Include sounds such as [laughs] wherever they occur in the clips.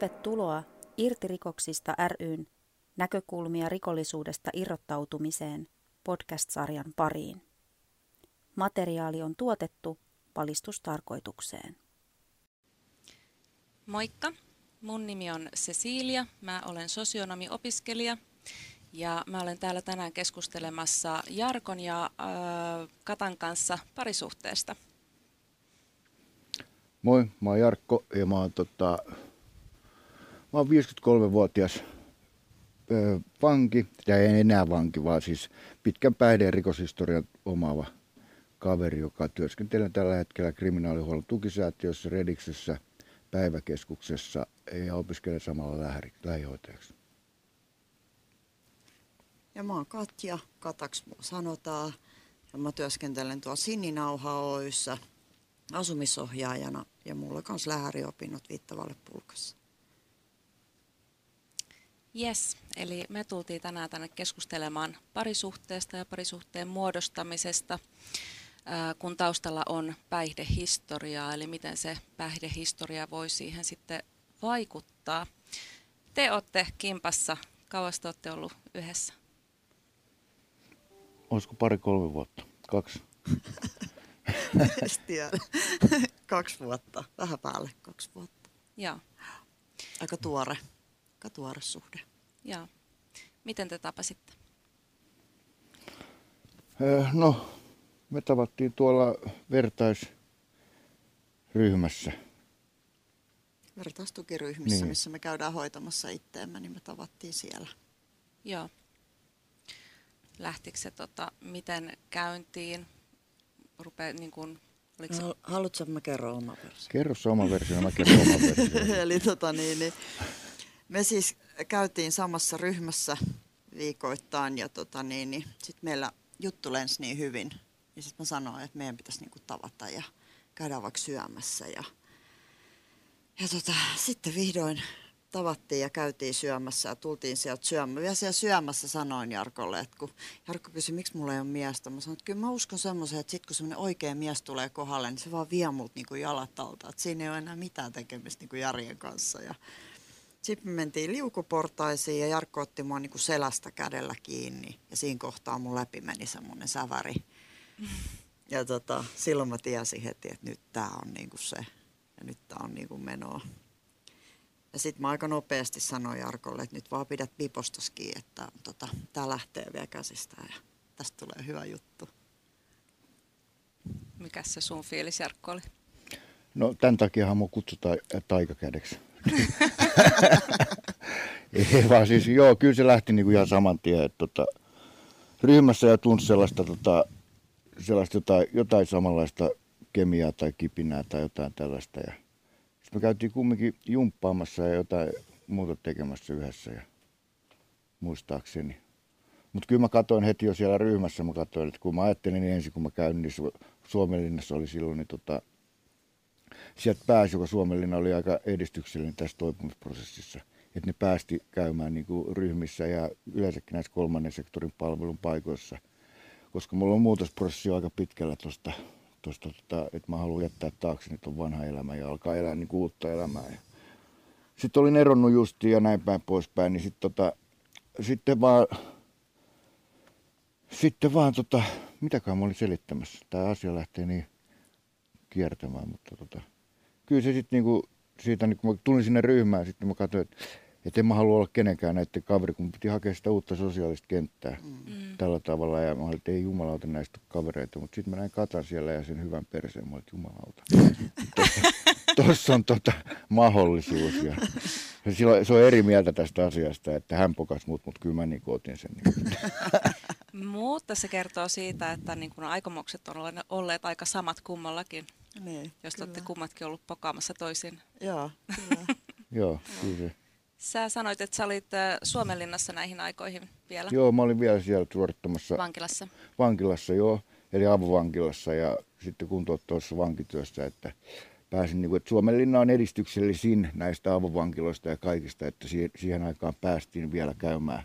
Tervetuloa Irti rikoksista ryn näkökulmia rikollisuudesta irrottautumiseen podcast-sarjan pariin. Materiaali on tuotettu valistustarkoitukseen. Moikka, mun nimi on Cecilia, mä olen sosionomiopiskelija ja mä olen täällä tänään keskustelemassa Jarkon ja äh, Katan kanssa parisuhteesta. Moi, mä oon Jarkko ja mä oon, tota, mä oon 53-vuotias ö, vanki, ja ei enää vanki, vaan siis pitkän päihden rikoshistorian omaava kaveri, joka työskentelee tällä hetkellä kriminaalihuollon tukisäätiössä Rediksessä päiväkeskuksessa ja opiskelee samalla lähihoitajaksi. Ja mä oon Katja, Kataks sanotaan. Ja mä työskentelen tuolla Sininauha Oyssä asumisohjaajana ja mulla on myös lähäriopinnot Viittavalle pulkassa. Yes, eli me tultiin tänään tänne keskustelemaan parisuhteesta ja parisuhteen muodostamisesta, kun taustalla on päihdehistoriaa, eli miten se päihdehistoria voi siihen sitten vaikuttaa. Te olette kimpassa, kauas te olette ollut yhdessä? Olisiko pari-kolme vuotta? Kaksi? tiedä. kaksi vuotta, vähän päälle kaksi vuotta. Joo. Aika tuore, aika tuore suhde. Joo. Miten te tapasitte? No, me tavattiin tuolla vertaisryhmässä. Vertaistukiryhmissä, niin. missä me käydään hoitamassa itteemme, niin me tavattiin siellä. Joo. Lähtikö se, tota, miten käyntiin? rupea, niin kuin, oliko se... No, haluatko, että mä kerron oma versio? Kerro se oma versio, mä kerron oma versio. [laughs] Eli tota niin, niin, me siis käytiin samassa ryhmässä viikoittain ja tota niin, niin sitten meillä juttu lensi niin hyvin. Ja sitten mä sanoin, että meidän pitäisi niinku tavata ja käydä vaikka syömässä. Ja, ja tota, sitten vihdoin tavattiin ja käytiin syömässä ja tultiin sieltä syömään. Ja siellä syömässä sanoin Jarkolle, että kun Jarkko kysyi, miksi mulla ei ole miestä, mä sanoin, että kyllä mä uskon semmoisen, että sitten kun semmoinen oikea mies tulee kohdalle, niin se vaan vie multa niin kuin jalat alta. Että siinä ei ole enää mitään tekemistä niin kuin Jarjen kanssa. Ja sitten me mentiin liukuportaisiin ja Jarkko otti mua niin kuin selästä kädellä kiinni. Ja siinä kohtaa mun läpi meni semmoinen säväri. Ja tota, silloin mä tiesin heti, että nyt tää on niin kuin se. Ja nyt tää on niin kuin menoa. Ja sitten mä aika nopeasti sanoin Jarkolle, että nyt vaan pidät pipostoskin, että tota, tämä lähtee vielä käsistä ja tästä tulee hyvä juttu. Mikä se sun fiilis Jarkko oli? No tämän takiahan mua kutsutaan taikakädeksi. Ei vaan siis, joo, kyllä se lähti niinku ihan saman tien, että tota, ryhmässä ja tunsi sellaista, tota, sellaista jotain, jotain samanlaista kemiaa tai kipinää tai jotain tällaista. Ja me käytiin kumminkin jumppaamassa ja jotain muuta tekemässä yhdessä ja muistaakseni. Mutta kyllä mä katsoin heti jo siellä ryhmässä, mä katsoin, että kun mä ajattelin niin ensin kun mä käyn, niin Su- Suomenlinnassa oli silloin, niin tota, sieltä pääsi, joka Suomenlinna oli aika edistyksellinen tässä toipumisprosessissa. Että ne päästi käymään niin kuin ryhmissä ja yleensäkin näissä kolmannen sektorin palvelun paikoissa. Koska mulla on muutosprosessi aika pitkällä tuosta tosta, tota, että mä haluan jättää taakse nyt on vanha elämä ja alkaa elää niin uutta elämää. Sitten olin eronnut justi ja näin päin poispäin, niin sitten tota, sitten vaan, sitten vaan tota, mitäkään mä olin selittämässä. Tämä asia lähtee niin kiertämään, mutta tota, kyllä se sitten niinku, siitä, niin kun mä tulin sinne ryhmään, sitten mä katsoin, että että en mä halua olla kenenkään näiden kaveri, kun piti hakea sitä uutta sosiaalista kenttää mm. tällä tavalla. Ja mä olin, että ei jumalauta näistä kavereita, mutta sitten mä näin Katan siellä ja sen hyvän perseen. Mä olin, että jumalauta. [laughs] Tuossa on tota mahdollisuus. Ja silloin, se on eri mieltä tästä asiasta, että hän pokas mut, mutta kyllä mä niin otin sen. Niin. [laughs] mutta se kertoo siitä, että niin kun aikomukset on olleet aika samat kummallakin. Niin, jos olette kummatkin ollut pokaamassa toisin. Joo, kyllä. [laughs] Joo, kyllä. Sä sanoit, että sä olit äh, Suomenlinnassa näihin aikoihin vielä. Joo, mä olin vielä siellä suorittamassa. Vankilassa. Vankilassa, joo. Eli avovankilassa ja sitten kuntouttavassa vankityössä, että pääsin, niin kuin, että Suomenlinna on edistyksellisin näistä avovankiloista ja kaikista, että siihen aikaan päästiin vielä käymään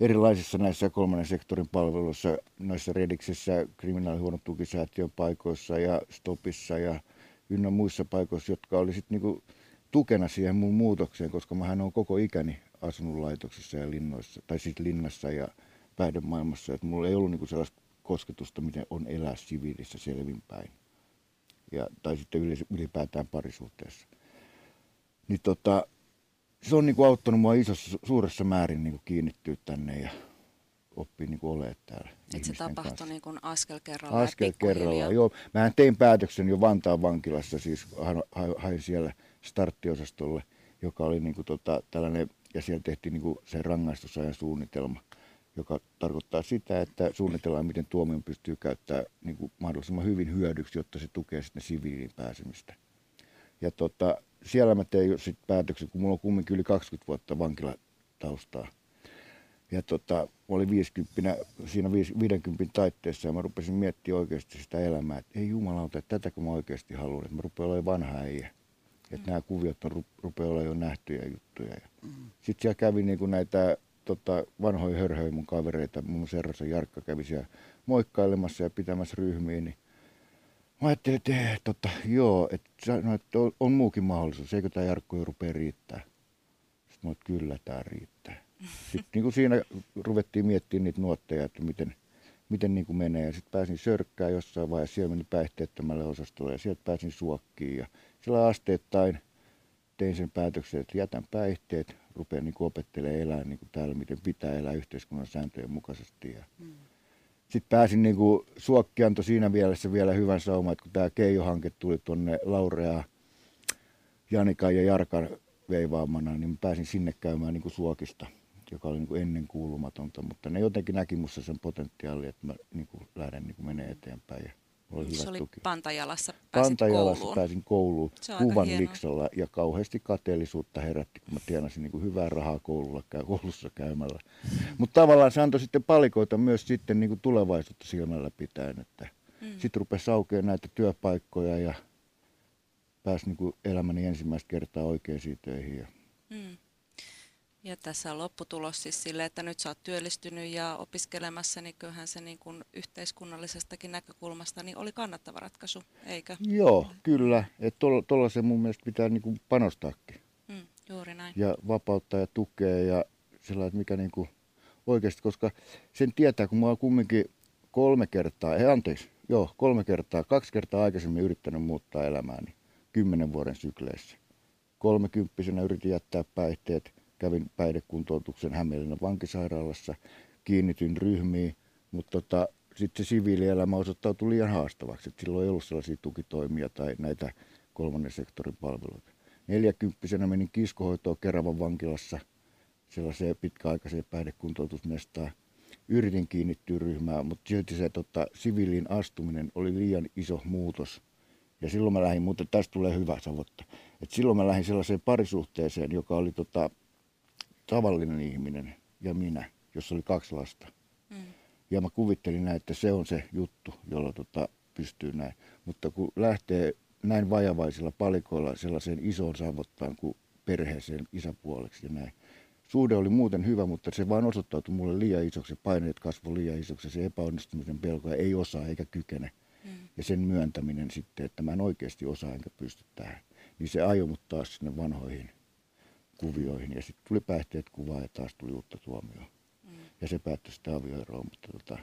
erilaisissa näissä kolmannen sektorin palveluissa, noissa Rediksessä, kriminaalihuonon paikoissa ja Stopissa ja ynnä muissa paikoissa, jotka oli sitten niin tukena siihen mun muutokseen, koska mähän on koko ikäni asunut laitoksissa ja linnoissa, tai siis linnassa ja päihdemaailmassa, että mulla ei ollut niin sellaista kosketusta, miten on elää siviilissä selvinpäin. Ja, tai sitten ylipäätään parisuhteessa. Niin tota, se on niin kuin auttanut mua isossa, suuressa määrin niin kuin kiinnittyä tänne ja oppii niin kuin olemaan täällä. Että se tapahtui niin kuin askel kerrallaan Askel kerrallaan, joo. Mä tein päätöksen jo Vantaan vankilassa, siis hain siellä starttiosastolle, joka oli niin kuin tota, tällainen, ja siellä tehtiin niin kuin se rangaistusajan suunnitelma, joka tarkoittaa sitä, että suunnitellaan, miten tuomion pystyy käyttämään niin kuin mahdollisimman hyvin hyödyksi, jotta se tukee sitten siviiliin pääsemistä. Ja tota, siellä mä tein sit päätöksen, kun mulla on kumminkin yli 20 vuotta vankilataustaa. Ja tota, mä olin 50, siinä 50 taitteessa ja mä rupesin miettimään oikeasti sitä elämää, että ei jumalauta, että tätäkö mä oikeasti haluan, että mä rupean olemaan vanha äijä. Että mm. nämä kuviot on, rupeaa olemaan jo nähtyjä juttuja. Mm. Sitten siellä kävi niinku näitä tota, vanhoja hörhöjä mun kavereita, mun Serrasen Jarkka kävi siellä moikkailemassa ja pitämässä ryhmiä, niin Mä ajattelin, että eh, tota, joo, että, no, että on, on muukin mahdollisuus, eikö tämä Jarkko jo rupea riittää? Sitten mä että kyllä tämä riittää. Sitten niin kuin siinä ruvettiin miettimään niitä nuotteja, että miten, miten niin kuin menee. Ja sitten pääsin sörkkään jossain vaiheessa, siellä meni päihteettömälle osastolle ja sieltä pääsin suokkiin. Ja sillä asteittain tein sen päätöksen, että jätän päihteet, rupean niin opettelemaan elää niin kuin täällä, miten pitää elää yhteiskunnan sääntöjen mukaisesti. Ja mm sitten pääsin niin kuin, Suokki antoi siinä mielessä vielä hyvän sauman, että kun tämä Keijo-hanke tuli tuonne Laurea, Janika ja Jarkan veivaamana, niin pääsin sinne käymään niin kuin Suokista, joka oli niin kuin ennen kuulumatonta, mutta ne jotenkin näki minussa sen potentiaali, että mä niin kuin lähden niin kuin menee eteenpäin. Ja oli se oli tuki. Pantajalassa Pantajalassa kouluun. pääsin kouluun kuvan liksalla ja kauheasti kateellisuutta herätti, kun mä tienasin niin kuin hyvää rahaa koululla, koulussa käymällä. Mm. Mutta tavallaan se antoi sitten palikoita myös sitten niin kuin tulevaisuutta silmällä pitäen, että mm. sitten rupesi aukeamaan näitä työpaikkoja ja pääsi niin kuin elämäni ensimmäistä kertaa oikeisiin töihin. Ja mm. Ja tässä on lopputulos siis sille, että nyt sä oot työllistynyt ja opiskelemassa, niin kyllähän se niin kuin yhteiskunnallisestakin näkökulmasta niin oli kannattava ratkaisu, eikö? Joo, kyllä. Että tuolla se mun mielestä pitää niin kuin panostaakin. Mm, juuri näin. Ja vapauttaa ja tukea ja sellainen, että mikä niin kuin oikeasti, koska sen tietää, kun mä oon kumminkin kolme kertaa, ei anteeksi, joo, kolme kertaa, kaksi kertaa aikaisemmin yrittänyt muuttaa elämääni kymmenen vuoden sykleissä. Kolmekymppisenä yritin jättää päihteet, kävin päihdekuntoutuksen Hämeenlinnan vankisairaalassa, kiinnityin ryhmiin, mutta tota, sitten se siviilielämä osoittautui liian haastavaksi. että silloin ei ollut sellaisia tukitoimia tai näitä kolmannen sektorin palveluita. Neljäkymppisenä menin kiskohoitoon Keravan vankilassa sellaiseen pitkäaikaiseen päihdekuntoutusmestaan. Yritin kiinnittyä ryhmään, mutta silti se tota, siviiliin astuminen oli liian iso muutos. Ja silloin mä lähdin, mutta tästä tulee hyvä savotta. Et silloin mä lähdin sellaiseen parisuhteeseen, joka oli tota, tavallinen ihminen ja minä, jossa oli kaksi lasta. Mm. Ja mä kuvittelin näin, että se on se juttu, jolla tota, pystyy näin. Mutta kun lähtee näin vajavaisilla palikoilla sellaiseen isoon savottaan kuin perheeseen isäpuoleksi ja näin. Suhde oli muuten hyvä, mutta se vain osoittautui mulle liian isoksi, paineet kasvoi liian isoksi, se epäonnistumisen pelko ei osaa eikä kykene. Mm. Ja sen myöntäminen sitten, että mä en oikeasti osaa enkä pysty tähän, niin se ajoi mut taas sinne vanhoihin kuvioihin. Ja sitten tuli päihteet kuvaa ja taas tuli uutta tuomioa. Mm. Ja se päättyi sitten avioeroon. Mutta tota...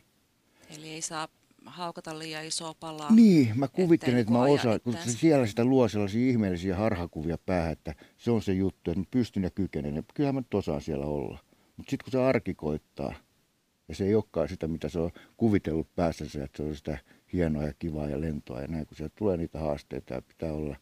Eli ei saa haukata liian isoa palaa. Niin, mä kuvittelen, että mä osaan, kun siellä sitä luo sellaisia ihmeellisiä harhakuvia päähän, että se on se juttu, että mä pystyn ja kykenen. Kyllähän mä nyt osaan siellä olla. Mutta sitten kun se arki koittaa, ja se ei olekaan sitä, mitä se on kuvitellut päässänsä, että se on sitä hienoa ja kivaa ja lentoa ja näin, kun sieltä tulee niitä haasteita ja pitää olla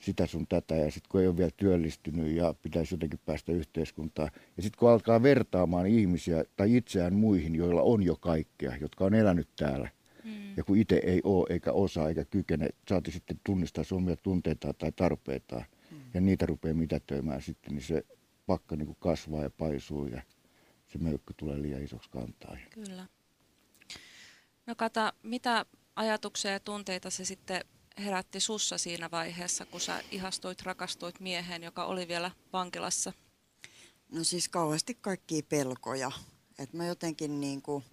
sitä sun tätä ja sitten kun ei ole vielä työllistynyt ja pitäisi jotenkin päästä yhteiskuntaan. Ja sitten kun alkaa vertaamaan ihmisiä tai itseään muihin, joilla on jo kaikkea, jotka on elänyt täällä. Mm. Ja kun itse ei ole eikä osaa eikä kykene, saati sitten tunnistaa omia tunteitaan tai tarpeitaan. Mm. Ja niitä rupeaa mitätöimään sitten, niin se pakka niin kuin kasvaa ja paisuu ja se möykkö tulee liian isoksi kantaa. Kyllä. No Kata, mitä ajatuksia ja tunteita se sitten herätti sussa siinä vaiheessa, kun sä ihastuit, rakastuit mieheen, joka oli vielä vankilassa? No siis kauheasti kaikkia pelkoja. Et mä jotenkin niin kuin,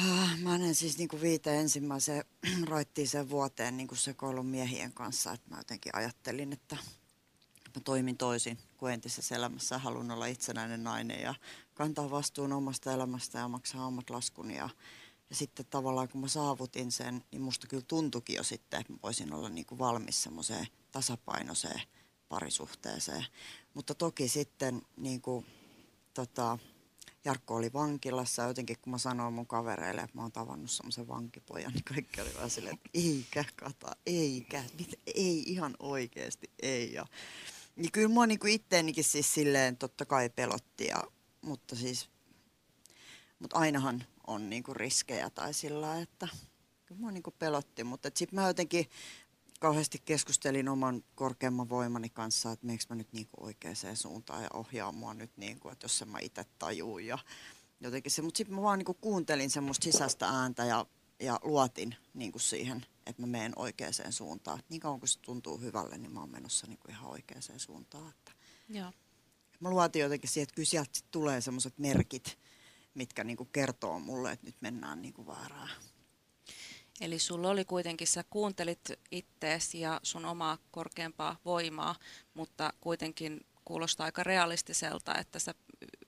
Äh, Mä menen siis niin kuin viiteen ensimmäiseen [clears throat] raittiiseen vuoteen niin kuin sekoilun miehien kanssa. Että mä jotenkin ajattelin, että mä toimin toisin kuin entisessä elämässä. Haluan olla itsenäinen nainen ja kantaa vastuun omasta elämästä ja maksaa omat laskuni. Ja, ja sitten tavallaan kun mä saavutin sen, niin musta kyllä tuntuikin jo sitten, että mä voisin olla niin kuin valmis semmoiseen tasapainoiseen parisuhteeseen. Mutta toki sitten niin kuin, tota, Jarkko oli vankilassa jotenkin kun mä sanoin mun kavereille, että mä oon tavannut semmoisen vankipojan, niin kaikki oli vaan silleen, että eikä kata, eikä, mit, ei ihan oikeasti, ei. Ja, niin kyllä mua niinku itteenikin siis silleen totta kai pelotti, ja, mutta siis, mutta ainahan on niinku riskejä tai sillä että kyllä mua niinku pelotti, mutta sitten mä jotenkin kauheasti keskustelin oman korkeamman voimani kanssa, että meneekö mä nyt niinku oikeaan suuntaan ja ohjaa mua nyt, niinku, että jos se mä itse tajuun ja jotenkin se. Mutta sitten mä vaan niinku kuuntelin semmoista sisäistä ääntä ja, ja luotin niinku siihen, että mä menen oikeaan suuntaan. Et niin kauan kun se tuntuu hyvälle, niin mä oon menossa niinku ihan oikeaan suuntaan. Että Joo. mä luotin jotenkin siihen, että kyllä sieltä tulee semmoiset merkit, mitkä niinku kertoo mulle, että nyt mennään niinku väärään. Eli sulla oli kuitenkin, sä kuuntelit ittees ja sun omaa korkeampaa voimaa, mutta kuitenkin kuulostaa aika realistiselta, että sä,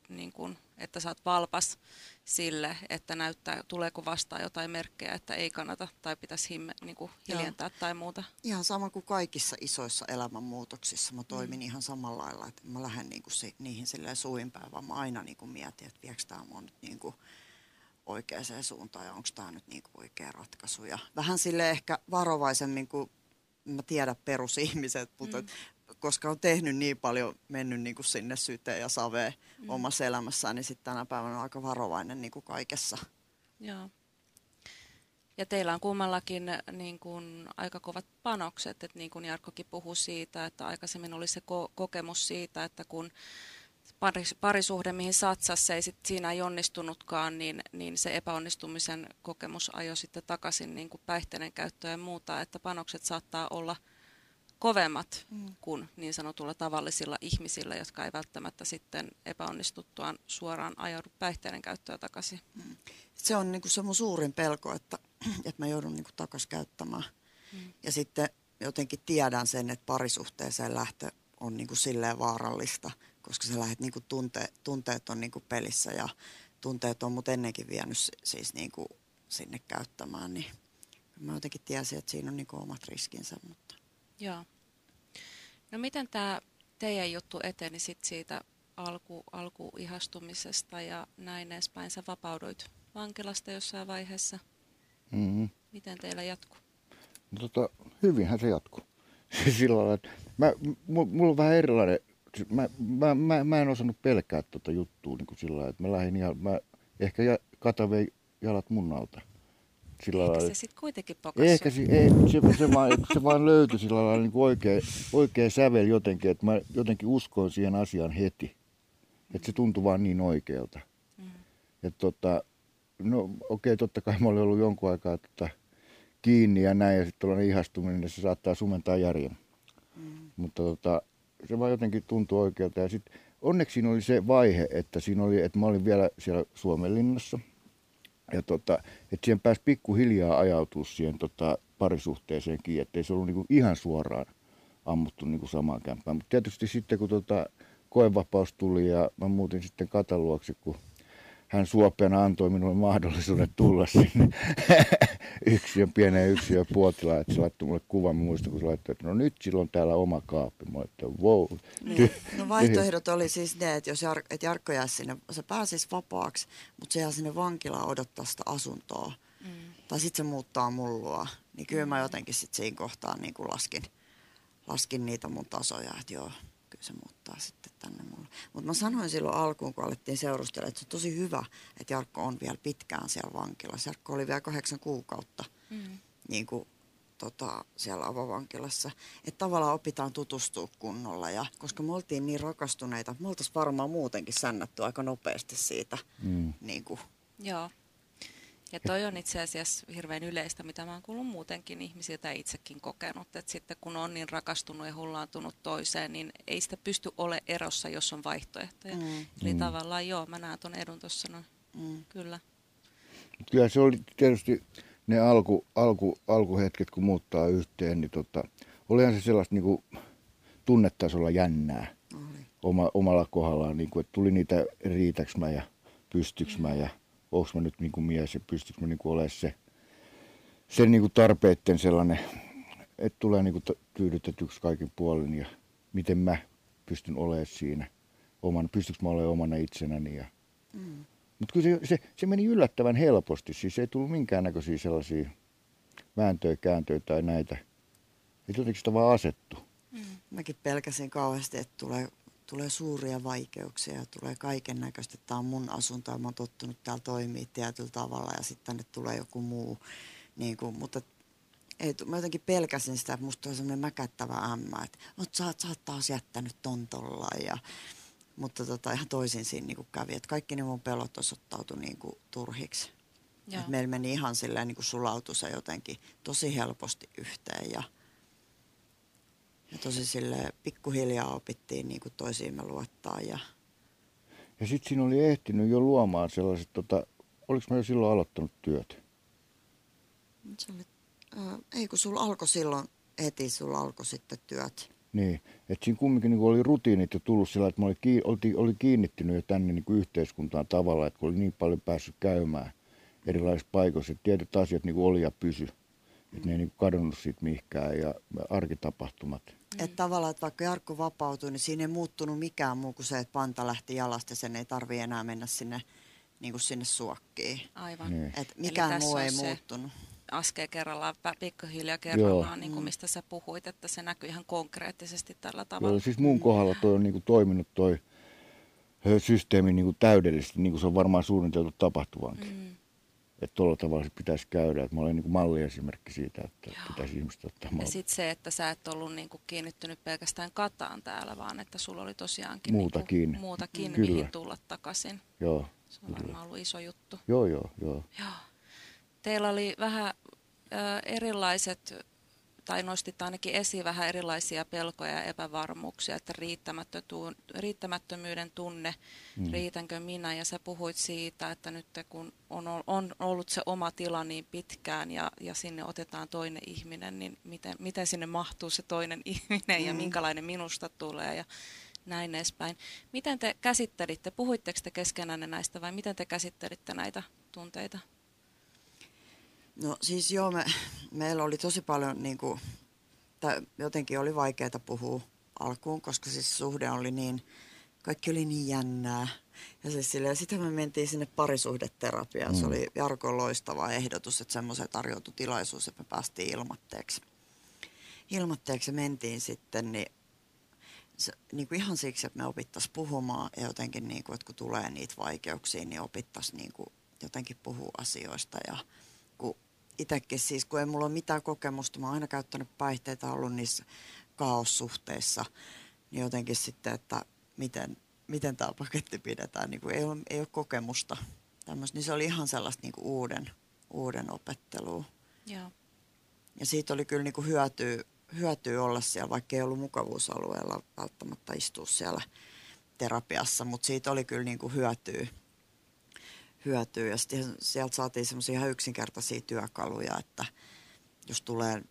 niin kun, että sä oot valpas sille, että näyttää, tuleeko vastaan jotain merkkejä, että ei kannata tai pitäisi himme, niin kuin hiljentää tai muuta. Ihan sama kuin kaikissa isoissa elämänmuutoksissa. Mä toimin mm. ihan samalla lailla, että mä lähden niinku si- niihin silleen suinpäin, vaan mä aina niinku mietin, että viekö tämä mua nyt niinku oikeaan suuntaan ja onko tämä nyt niinku oikea ratkaisu. Ja vähän sille ehkä varovaisemmin kuin mä tiedän perusihmiset, mutta mm. Koska on tehnyt niin paljon, mennyt niinku sinne syteen ja saveen mm. omassa elämässään, niin sitten tänä päivänä on aika varovainen niinku kaikessa. Joo. Ja teillä on kummallakin niin kuin, aika kovat panokset, että niin kuin Jarkkokin puhui siitä, että aikaisemmin oli se ko- kokemus siitä, että kun paris, parisuhde, mihin satsas, se ei sit siinä ei onnistunutkaan, niin, niin se epäonnistumisen kokemus ajoi sitten takaisin niin kuin päihteiden käyttöä ja muuta, että panokset saattaa olla kovemmat mm. kuin niin sanotulla tavallisilla ihmisillä, jotka ei välttämättä sitten epäonnistuttuaan suoraan ajaudu päihteiden käyttöä takaisin. Mm. Se on niinku se mun suurin pelko, että, että mä joudun niinku takaisin käyttämään. Mm. Ja sitten jotenkin tiedän sen, että parisuhteeseen lähtö on niinku silleen vaarallista, koska sä lähdet niinku tunte, tunteet on niinku pelissä ja tunteet on mut ennenkin vienyt siis niinku sinne käyttämään, niin mä jotenkin tiesin, että siinä on niinku omat riskinsä. Mutta. Joo. No miten tämä teidän juttu eteni sit siitä alku, alkuihastumisesta ja näin edespäin? Sä vapauduit vankilasta jossain vaiheessa. Mm-hmm. Miten teillä jatkuu? No, tota, hyvinhän se jatkuu. [laughs] Sillä lailla, että mä, mulla on vähän erilainen mä, mä, mä, mä en osannut pelkää tuota juttua niin kuin sillä lailla, että mä lähdin ihan, mä ehkä ja, kata vei jalat mun alta. Sillä Ehkä lailla, se sitten kuitenkin pokasi. Ehkä se, ei, se, se, vaan, se vaan löytyi sillä lailla niin oikea, oikea sävel jotenkin, että mä jotenkin uskoin siihen asiaan heti. Että se tuntui vaan niin oikealta. Mm. Että tota, no okei, okay, totta kai mä olin ollut jonkun aikaa tota, kiinni ja näin, ja sitten tuollainen ihastuminen, niin se saattaa sumentaa järjen. Mm. Mutta tota, se vaan jotenkin tuntui oikealta. Ja sitten onneksi siinä oli se vaihe, että siinä oli, että mä olin vielä siellä Suomenlinnassa. Ja tota, että siihen pääsi pikkuhiljaa ajautua siihen tota, parisuhteeseen kiinni, ettei se ollut niinku ihan suoraan ammuttu niinku samaan kämpään. Mutta tietysti sitten kun tota, koevapaus tuli ja mä muutin sitten kataluoksi, kun hän suopeana antoi minulle mahdollisuuden tulla sinne [laughs] yksiön, pieneen yksiön puotilaan, että se laittoi mulle kuvan, muista kun se laittoi, että no nyt sillä on täällä oma kaappi. Mä että wow. Niin. No [laughs] vaihtoehdot oli siis ne, että jos Jar- että Jarkko jää sinne, se pääsisi vapaaksi, mutta se jää sinne vankilaan odottaa sitä asuntoa. Mm. Tai sitten se muuttaa mullua. Niin kyllä mä jotenkin sitten siinä kohtaa niin kuin laskin, laskin niitä mun tasoja, että joo, se muuttaa sitten tänne mulle. Mutta mä sanoin silloin alkuun, kun alettiin seurustella, että se on tosi hyvä, että Jarkko on vielä pitkään siellä vankilassa. Jarkko oli vielä kahdeksan kuukautta mm. niin kuin, tota, siellä avovankilassa. Että tavallaan opitaan tutustua kunnolla. Ja koska me oltiin niin rakastuneita, me oltaisiin varmaan muutenkin sännätty aika nopeasti siitä. Mm. Niin kuin. Joo. Ja toi on itse asiassa hirveän yleistä, mitä mä oon kuullut muutenkin ihmisiltä itsekin kokenut. Että sitten kun on niin rakastunut ja hullaantunut toiseen, niin ei sitä pysty ole erossa, jos on vaihtoehtoja. Mm. Eli mm. tavallaan joo, mä näen ton edun tuossa noin. Mm. Kyllä. Kyllä se oli tietysti ne alku, alku, alkuhetket, kun muuttaa yhteen, niin tota, olihan se sellaista niin kuin tunnetasolla jännää Oli. oma, omalla kohdallaan, niin kuin, että tuli niitä riitäks mä ja pystyks mä ja onks mä nyt niin kuin mies ja pystyks mä niin kuin olemaan se, se niin kuin tarpeitten sellainen, että tulee niin kuin tyydytetyksi kaikin puolin ja miten mä pystyn olemaan siinä, oman, pystyks mä olemaan omana itsenäni ja Mm. mutta kyllä se, se, se meni yllättävän helposti. Siis ei tullut minkäännäköisiä sellaisia vääntöjä, kääntöjä tai näitä. Ei jotenkin sitä vaan asettu. Mäkin pelkäsin kauheasti, että tulee, tulee suuria vaikeuksia ja tulee kaiken näköistä. Tämä on mun asunto ja mä oon tottunut täällä toimii tietyllä tavalla ja sitten tänne tulee joku muu. Niin kuin, mutta ei, mä jotenkin pelkäsin sitä, että musta tulee semmoinen mäkättävä ämmä, että Ot, sä, sä oot taas jättänyt ton ja mutta tota, ihan toisin siinä niin kuin kävi, että kaikki ne mun pelot osoittautui niin kuin turhiksi. Joo. Et meillä meni ihan silleen niin kuin sulautui se jotenkin tosi helposti yhteen ja, ja tosi sille pikkuhiljaa opittiin niin kuin toisiimme luottaa ja Ja sitten siinä oli ehtinyt jo luomaan sellaiset, tota, oliko mä jo silloin aloittanut työt? se oli, ää, ei kun sulla alkoi silloin heti, sulla alkoi sitten työt. Niin, että siinä kumminkin niin oli rutiinit jo tullut sillä, että mä olin, kiin, oli, oli kiinnittynyt jo tänne niin kuin yhteiskuntaan tavalla, että kun oli niin paljon päässyt käymään erilaisissa paikoissa, että tietyt asiat niin kuin oli ja pysy. Että ne ei niin kuin kadonnut siitä mihinkään ja arkitapahtumat. Mm. Että tavallaan, että vaikka Jarkko vapautui, niin siinä ei muuttunut mikään muu kuin se, että panta lähti jalasta ja sen ei tarvi enää mennä sinne, niin kuin sinne suokkiin. Aivan. Niin. Et mikään tässä muu ei se- muuttunut. askel kerrallaan, pikkuhiljaa kerrallaan, niin kuin mistä sä puhuit, että se näkyy ihan konkreettisesti tällä tavalla. Joo, siis mun kohdalla toi on niinku toiminut toi systeemi niinku täydellisesti, niin kuin se on varmaan suunniteltu tapahtuvankin. Mm. Että tuolla tavalla se pitäisi käydä. Että mä olen niinku malliesimerkki siitä, että Joo. pitäisi ihmistä ottaa Ja mallia. sitten se, että sä et ollut niinku kiinnittynyt pelkästään kataan täällä, vaan että sulla oli tosiaankin Muutakin. Niinku, muutakin Kyllä. mihin tulla takaisin. Joo, Se on varmaan ollut iso juttu. joo, joo. joo. Joo. Teillä oli vähän ö, erilaiset, tai nostit ainakin esiin vähän erilaisia pelkoja ja epävarmuuksia, että riittämättömyyden tunne, mm. riitänkö minä, ja sä puhuit siitä, että nyt kun on, on ollut se oma tila niin pitkään ja, ja sinne otetaan toinen ihminen, niin miten, miten sinne mahtuu se toinen [laughs] ihminen mm. ja minkälainen minusta tulee ja näin edespäin. Miten te käsittelitte, puhuitteko te keskenänne näistä vai miten te käsittelitte näitä tunteita? No siis joo, me, meillä oli tosi paljon niin kuin, tai jotenkin oli vaikeaa puhua alkuun, koska siis suhde oli niin, kaikki oli niin jännää. Ja siis silleen, sitten me mentiin sinne parisuhdeterapiaan. Mm. Se oli Jarkon loistava ehdotus, että semmoisen tarjoutui tilaisuus, että me päästiin ilmatteeksi. Ilmatteeksi mentiin sitten, niin, se, niin kuin ihan siksi, että me opittaisiin puhumaan ja jotenkin, niin kuin, että kun tulee niitä vaikeuksia, niin opittaisiin niin kuin, jotenkin puhua asioista ja itsekin siis, kun ei mulla ole mitään kokemusta, mä oon aina käyttänyt päihteitä, ollut niissä kaossuhteissa, niin jotenkin sitten, että miten, miten tämä paketti pidetään, niin kuin ei, ole, ei ole kokemusta tämmöistä, niin se oli ihan sellaista niin kuin uuden, uuden opettelua. Joo. Ja siitä oli kyllä niin kuin hyötyä, hyötyä olla siellä, vaikka ei ollut mukavuusalueella välttämättä istua siellä terapiassa, mutta siitä oli kyllä niin kuin hyötyä, hyötyä. Ja sitten sieltä saatiin semmoisia ihan yksinkertaisia työkaluja, että jos tulee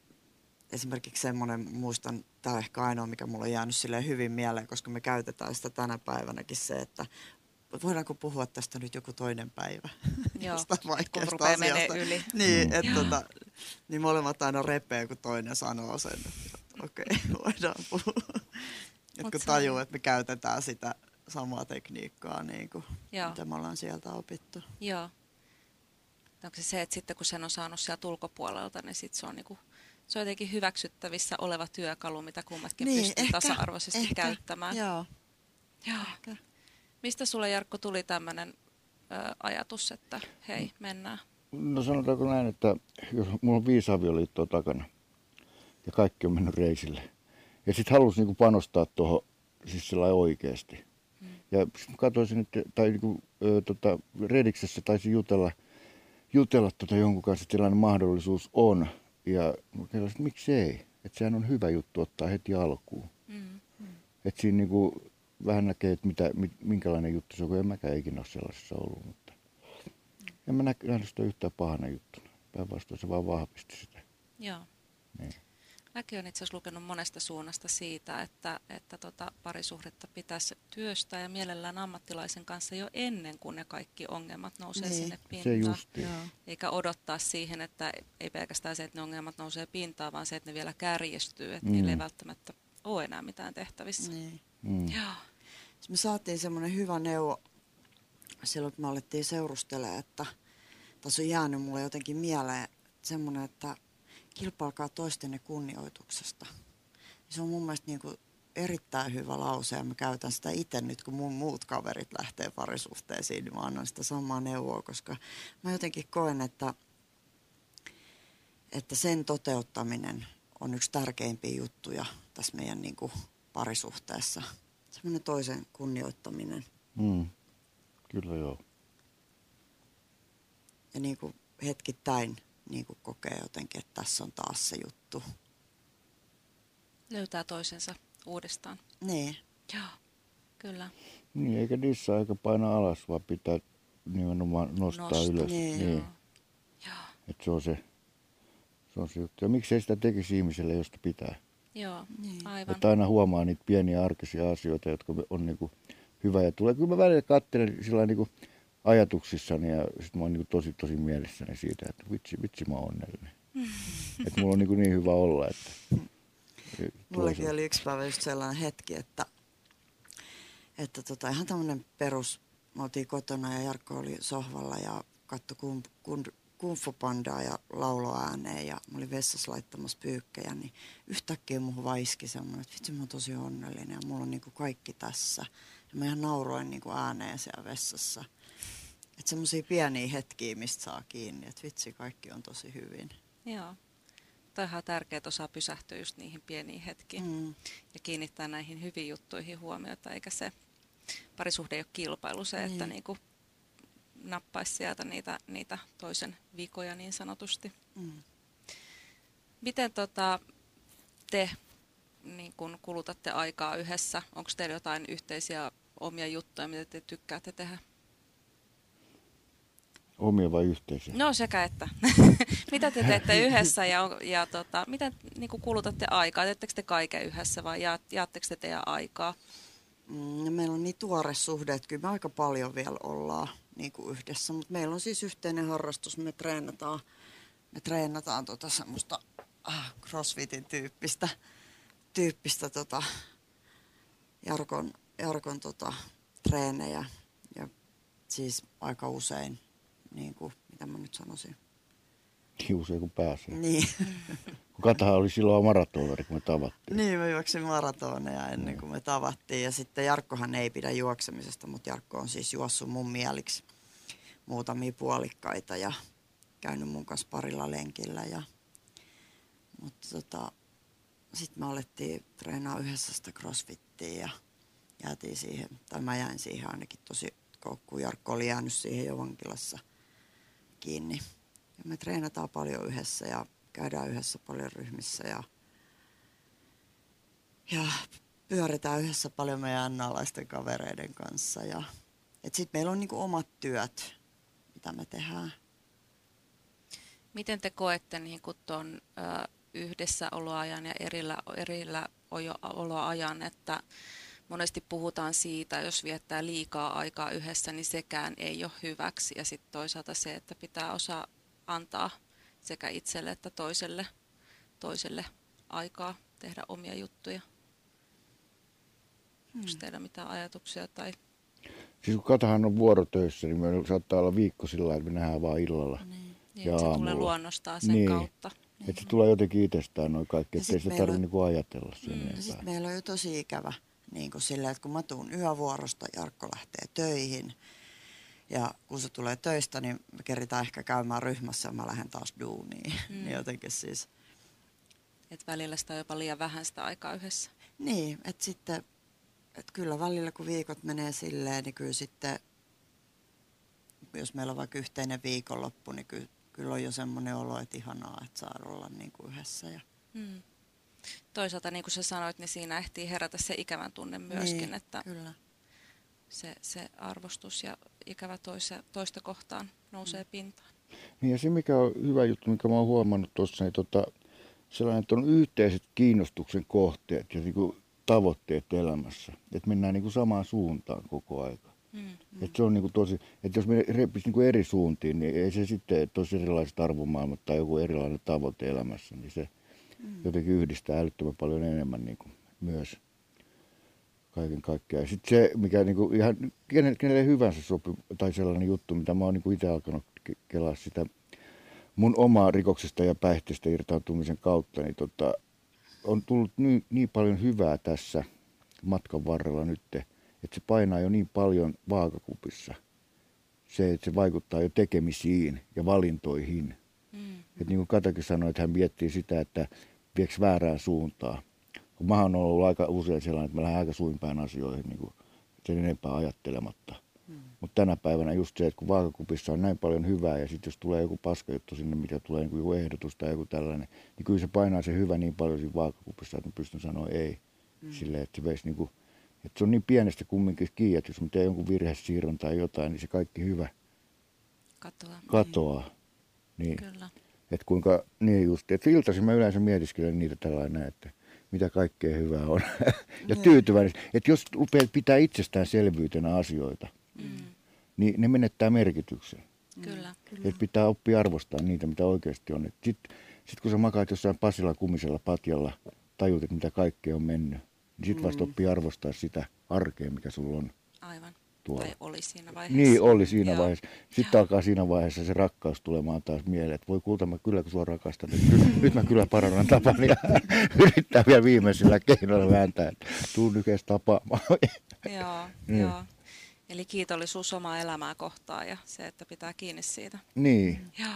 esimerkiksi semmoinen, muistan, tämä on ehkä ainoa, mikä mulla on jäänyt silleen hyvin mieleen, koska me käytetään sitä tänä päivänäkin se, että voidaanko puhua tästä nyt joku toinen päivä? Joo, [laughs] kun rupeaa menee asiasta. yli. Niin, mm. että tota, niin molemmat aina repeä, kun toinen sanoo sen, että okei, okay, [laughs] voidaan puhua. Et kun tajuu, että me käytetään sitä samaa tekniikkaa, niin kuin, Joo. mitä me ollaan sieltä opittu. Joo. Onko se se, että sitten kun sen on saanut sieltä ulkopuolelta, niin sit se on niinku, se on jotenkin hyväksyttävissä oleva työkalu, mitä kummatkin niin, pystyy tasa-arvoisesti ehkä, käyttämään. Joo. Joo. ehkä. Mistä sulle Jarkko tuli tämmöinen ajatus, että hei, mennään? No sanotaanko näin, että jos mulla on viisi avioliittoa takana ja kaikki on mennyt reisille. Ja sitten halusin niinku panostaa tuohon siis sillä oikeasti. Ja katsoisin, että, tai niinku, ö, tota, Rediksessä taisi jutella, jutella tota jonkun kanssa, että sellainen mahdollisuus on. Ja mä kerroin, että miksei. Että sehän on hyvä juttu ottaa heti alkuun. Mm. Että siinä niinku vähän näkee, että mitä, mit, minkälainen juttu se on, kun en mäkään ikinä ole sellaisessa ollut. Mutta En mä nähnyt sitä yhtään pahana juttuna. Päinvastoin se vaan vahvisti sitä. Joo. Niin. Mäkin olen itse asiassa lukenut monesta suunnasta siitä, että, että tota parisuhdetta pitäisi työstää ja mielellään ammattilaisen kanssa jo ennen kuin ne kaikki ongelmat nousee Niin, sinne Se pintaan. Joo. Eikä odottaa siihen, että ei pelkästään se, että ne ongelmat nousee pintaan, vaan se, että ne vielä kärjistyy, että mm. niillä ei Mm. välttämättä ole enää mitään tehtävissä. Niin. Mm. Joo. Siis me saatiin semmoinen hyvä neuvo silloin, kun me alettiin seurustelemaan, että tässä on jäänyt mulle jotenkin mieleen semmoinen, että kilpailkaa toistenne kunnioituksesta. Se on mun mielestä niin kuin erittäin hyvä lause ja mä käytän sitä itse nyt, kun mun muut kaverit lähtee parisuhteisiin, niin mä annan sitä samaa neuvoa, koska mä jotenkin koen, että, että sen toteuttaminen on yksi tärkeimpiä juttuja tässä meidän niin kuin parisuhteessa. Semmoinen toisen kunnioittaminen Mm. Kyllä joo. ja niin kuin hetkittäin niin kuin kokee jotenkin, että tässä on taas se juttu. Löytää toisensa uudestaan. Niin, Joo, kyllä. Niin, eikä niissä aika painaa alas, vaan pitää nimenomaan nostaa Nostaa. ylös. Niin. Niin. Joo. Joo. Että se on se, se on se juttu. Ja miksei sitä tekisi ihmiselle, josta pitää. Joo, Niin. aivan. Että aina huomaa niitä pieniä arkisia asioita, jotka on niinku hyvä ja tulee. Kyllä mä välillä katselen sillä niinku ajatuksissani ja sit mä oon niinku tosi tosi mielessäni siitä, että vitsi, vitsi mä oon onnellinen. [laughs] että mulla on niinku niin hyvä olla, että mullakin oli yksi päivä just sellainen hetki, että, että tota, ihan tämmöinen perus, me oltiin kotona ja Jarkko oli sohvalla ja katsoi kun, kun, kumfupandaa ja laulo ääneen ja mä olin vessassa laittamassa pyykkejä, niin yhtäkkiä muuhun vaiski semmoinen, että vitsi mä oon tosi onnellinen ja mulla on niinku kaikki tässä. Ja mä ihan nauroin niinku ääneen siellä vessassa. Että semmoisia pieniä hetkiä, mistä saa kiinni, että vitsi kaikki on tosi hyvin. Joo. Toi on ihan tärkeää, että osaa pysähtyä just niihin pieniin hetkiin Mm. ja kiinnittää näihin hyviin juttuihin huomiota, eikä se parisuhde ei ole kilpailu se, että Niin. niinku nappaisi sieltä niitä, niitä toisen vikoja niin sanotusti. Mm. Miten tota, te niin kun kulutatte aikaa yhdessä? Onko teillä jotain yhteisiä omia juttuja, mitä te tykkäätte tehdä? Omia vai yhteisiä? No sekä että. [laughs] mitä te teette [laughs] yhdessä ja, ja tota, miten niin kun kulutatte aikaa? Teettekö te kaiken yhdessä vai jaat, jaatteko te teidän aikaa? Mm, ja meillä on niin tuore suhde, että kyllä me aika paljon vielä ollaan niin kuin yhdessä. Mutta meillä on siis yhteinen harrastus, me treenataan, me treenataan tota semmoista ah, crossfitin tyyppistä, tyyppistä tota Jarkon, Jarkon tota, treenejä. Ja siis aika usein, niin kuin, mitä mä nyt sanoisin. Usein kun pääsee. Niin, Kun Katahan oli silloin maratonari, kun me tavattiin. niin mä juoksin maratoneja ennen kuin me tavattiin. Ja sitten Jarkkohan ei pidä juoksemisesta, mutta Jarkko on siis juossut mun mieliksi muutamia puolikkaita ja käynyt mun kanssa parilla lenkillä. Ja, mutta tota, sitten me alettiin treenaa yhdessä sitä crossfittiä ja jäätiin siihen, tai mä jäin siihen ainakin tosi koukkuun. Jarkko oli jäänyt siihen jo vankilassa kiinni. Ja me treenataan paljon yhdessä ja käydään yhdessä paljon ryhmissä ja, ja pyöritään yhdessä paljon meidän annalaisten kavereiden kanssa. Ja, et sit meillä on niinku omat työt, mitä me tehdään. Miten te koette niin tuon yhdessäoloajan ja erillä, erillä oloajan, että monesti puhutaan siitä, jos viettää liikaa aikaa yhdessä, niin sekään ei ole hyväksi. Ja sitten toisaalta se, että pitää osaa antaa sekä itselle että toiselle, toiselle aikaa tehdä omia juttuja. Hmm. Onko teillä mitään ajatuksia tai Siis kun Katahan on vuorotöissä, niin meillä saattaa olla viikko sillä lailla, että me nähdään vaan illalla. Niin. niin, Ja se aamulla. tulee luonnostaan sen Niin. kautta? Että se tulee jotenkin itsestään noin kaikki, ettei sit sitä tarvitse on- niinku ajatella sen Mm. Sitten meillä on jo tosi ikävä niin kuin silleen, että kun mä tuun yövuorosta, Jarkko lähtee töihin. Ja kun se tulee töistä, niin me keritään ehkä käymään ryhmässä ja mä lähden taas duuniin. [laughs] Mm. Mm. niin jotenkin siis, Että välillä sitä on jopa liian vähän sitä aikaa yhdessä. niin, että sitten, että kyllä välillä kun viikot menee silleen, niin kyllä sitten, jos meillä on vaikka yhteinen viikonloppu, niin kyllä, kyllä on jo semmoinen olo, että ihanaa, että saa olla niin kuin yhdessä. Ja, Mm. Toisaalta, niin kuin sä sanoit, niin siinä ehtii herätä se ikävän tunne myöskin, niin, että Kyllä. se, se arvostus ja ikävä toisa, toista kohtaan nousee pintaan. Niin ja se mikä on hyvä juttu, mikä mä oon huomannut tuossa, niin tota, sellainen, että on yhteiset kiinnostuksen kohteet ja niin kuin tavoitteet elämässä. Että mennään niin kuin samaan suuntaan koko aika. Mm. Että se on niin kuin tosi, että jos me repisi niin kuin eri suuntiin, niin ei se sitten, että olisi erilaiset arvomaailmat tai joku erilainen tavoite elämässä, niin se mm. Jotenkin yhdistää älyttömän paljon enemmän niin kuin myös kaiken kaikkiaan. Sitten se, mikä niin kuin ihan kenelle, kenelle hyvänsä sopii, tai sellainen juttu, mitä mä oon niin itse alkanut kelaa sitä mun omaa rikoksesta ja päihteestä irtautumisen kautta, niin tota, on tullut niin, niin paljon hyvää tässä matkan varrella nyt, että se painaa jo niin paljon vaakakupissa. Se, että se vaikuttaa jo tekemisiin ja valintoihin. Mm. Että niin kuin Katakin sanoi, että hän miettii sitä, että vieks väärään suuntaan. Kun mä oon ollut aika usein sellainen, että mä lähden aika suinpäin asioihin niin kuin sen enempää ajattelematta. Mm. Mutta tänä päivänä just se, että kun vaakakupissa on näin paljon hyvää ja sitten jos tulee joku paskajuttu sinne, mitä tulee niin joku ehdotus tai joku tällainen, niin kyllä se painaa se hyvä niin paljon siinä vaakakupissa, että mä pystyn sanoa ei. Mm. Silleen, että se veisi niin kuin, että se on niin pienestä kumminkin kiinni, että jos mä teen jonkun virhesiirron tai jotain, niin se kaikki hyvä katoaa. katoaa. Niin. Kyllä. Että kuinka, niin just, että iltaisin mä yleensä mietiskelen niitä tällainen, että mitä kaikkea hyvää on. [laughs] ja niin. tyytyväinen. Että jos rupeat pitää itsestäänselvyytenä asioita, mm. niin ne menettää merkityksen. Kyllä. Että pitää oppia arvostaa niitä, mitä oikeasti on. Sitten sit kun sä makaat jossain pasilla kumisella patjalla, tajut, että mitä kaikkea on mennyt niin sitten vasta mm. oppii arvostaa sitä arkea, mikä sulla on. Aivan. Tuolla. Tai oli siinä vaiheessa. Niin, oli siinä Joo. vaiheessa. Sitten Joo. alkaa siinä vaiheessa se rakkaus tulemaan taas mieleen, että voi kulta, mä kyllä kun sua rakastan, nyt, nyt mä kyllä parannan tapani ja [laughs] yrittää vielä viimeisellä keinoilla vääntää, että tuu edes tapaamaan. Joo, niin. Joo. Eli kiitollisuus omaa elämää kohtaan ja se, että pitää kiinni siitä. Niin. Joo.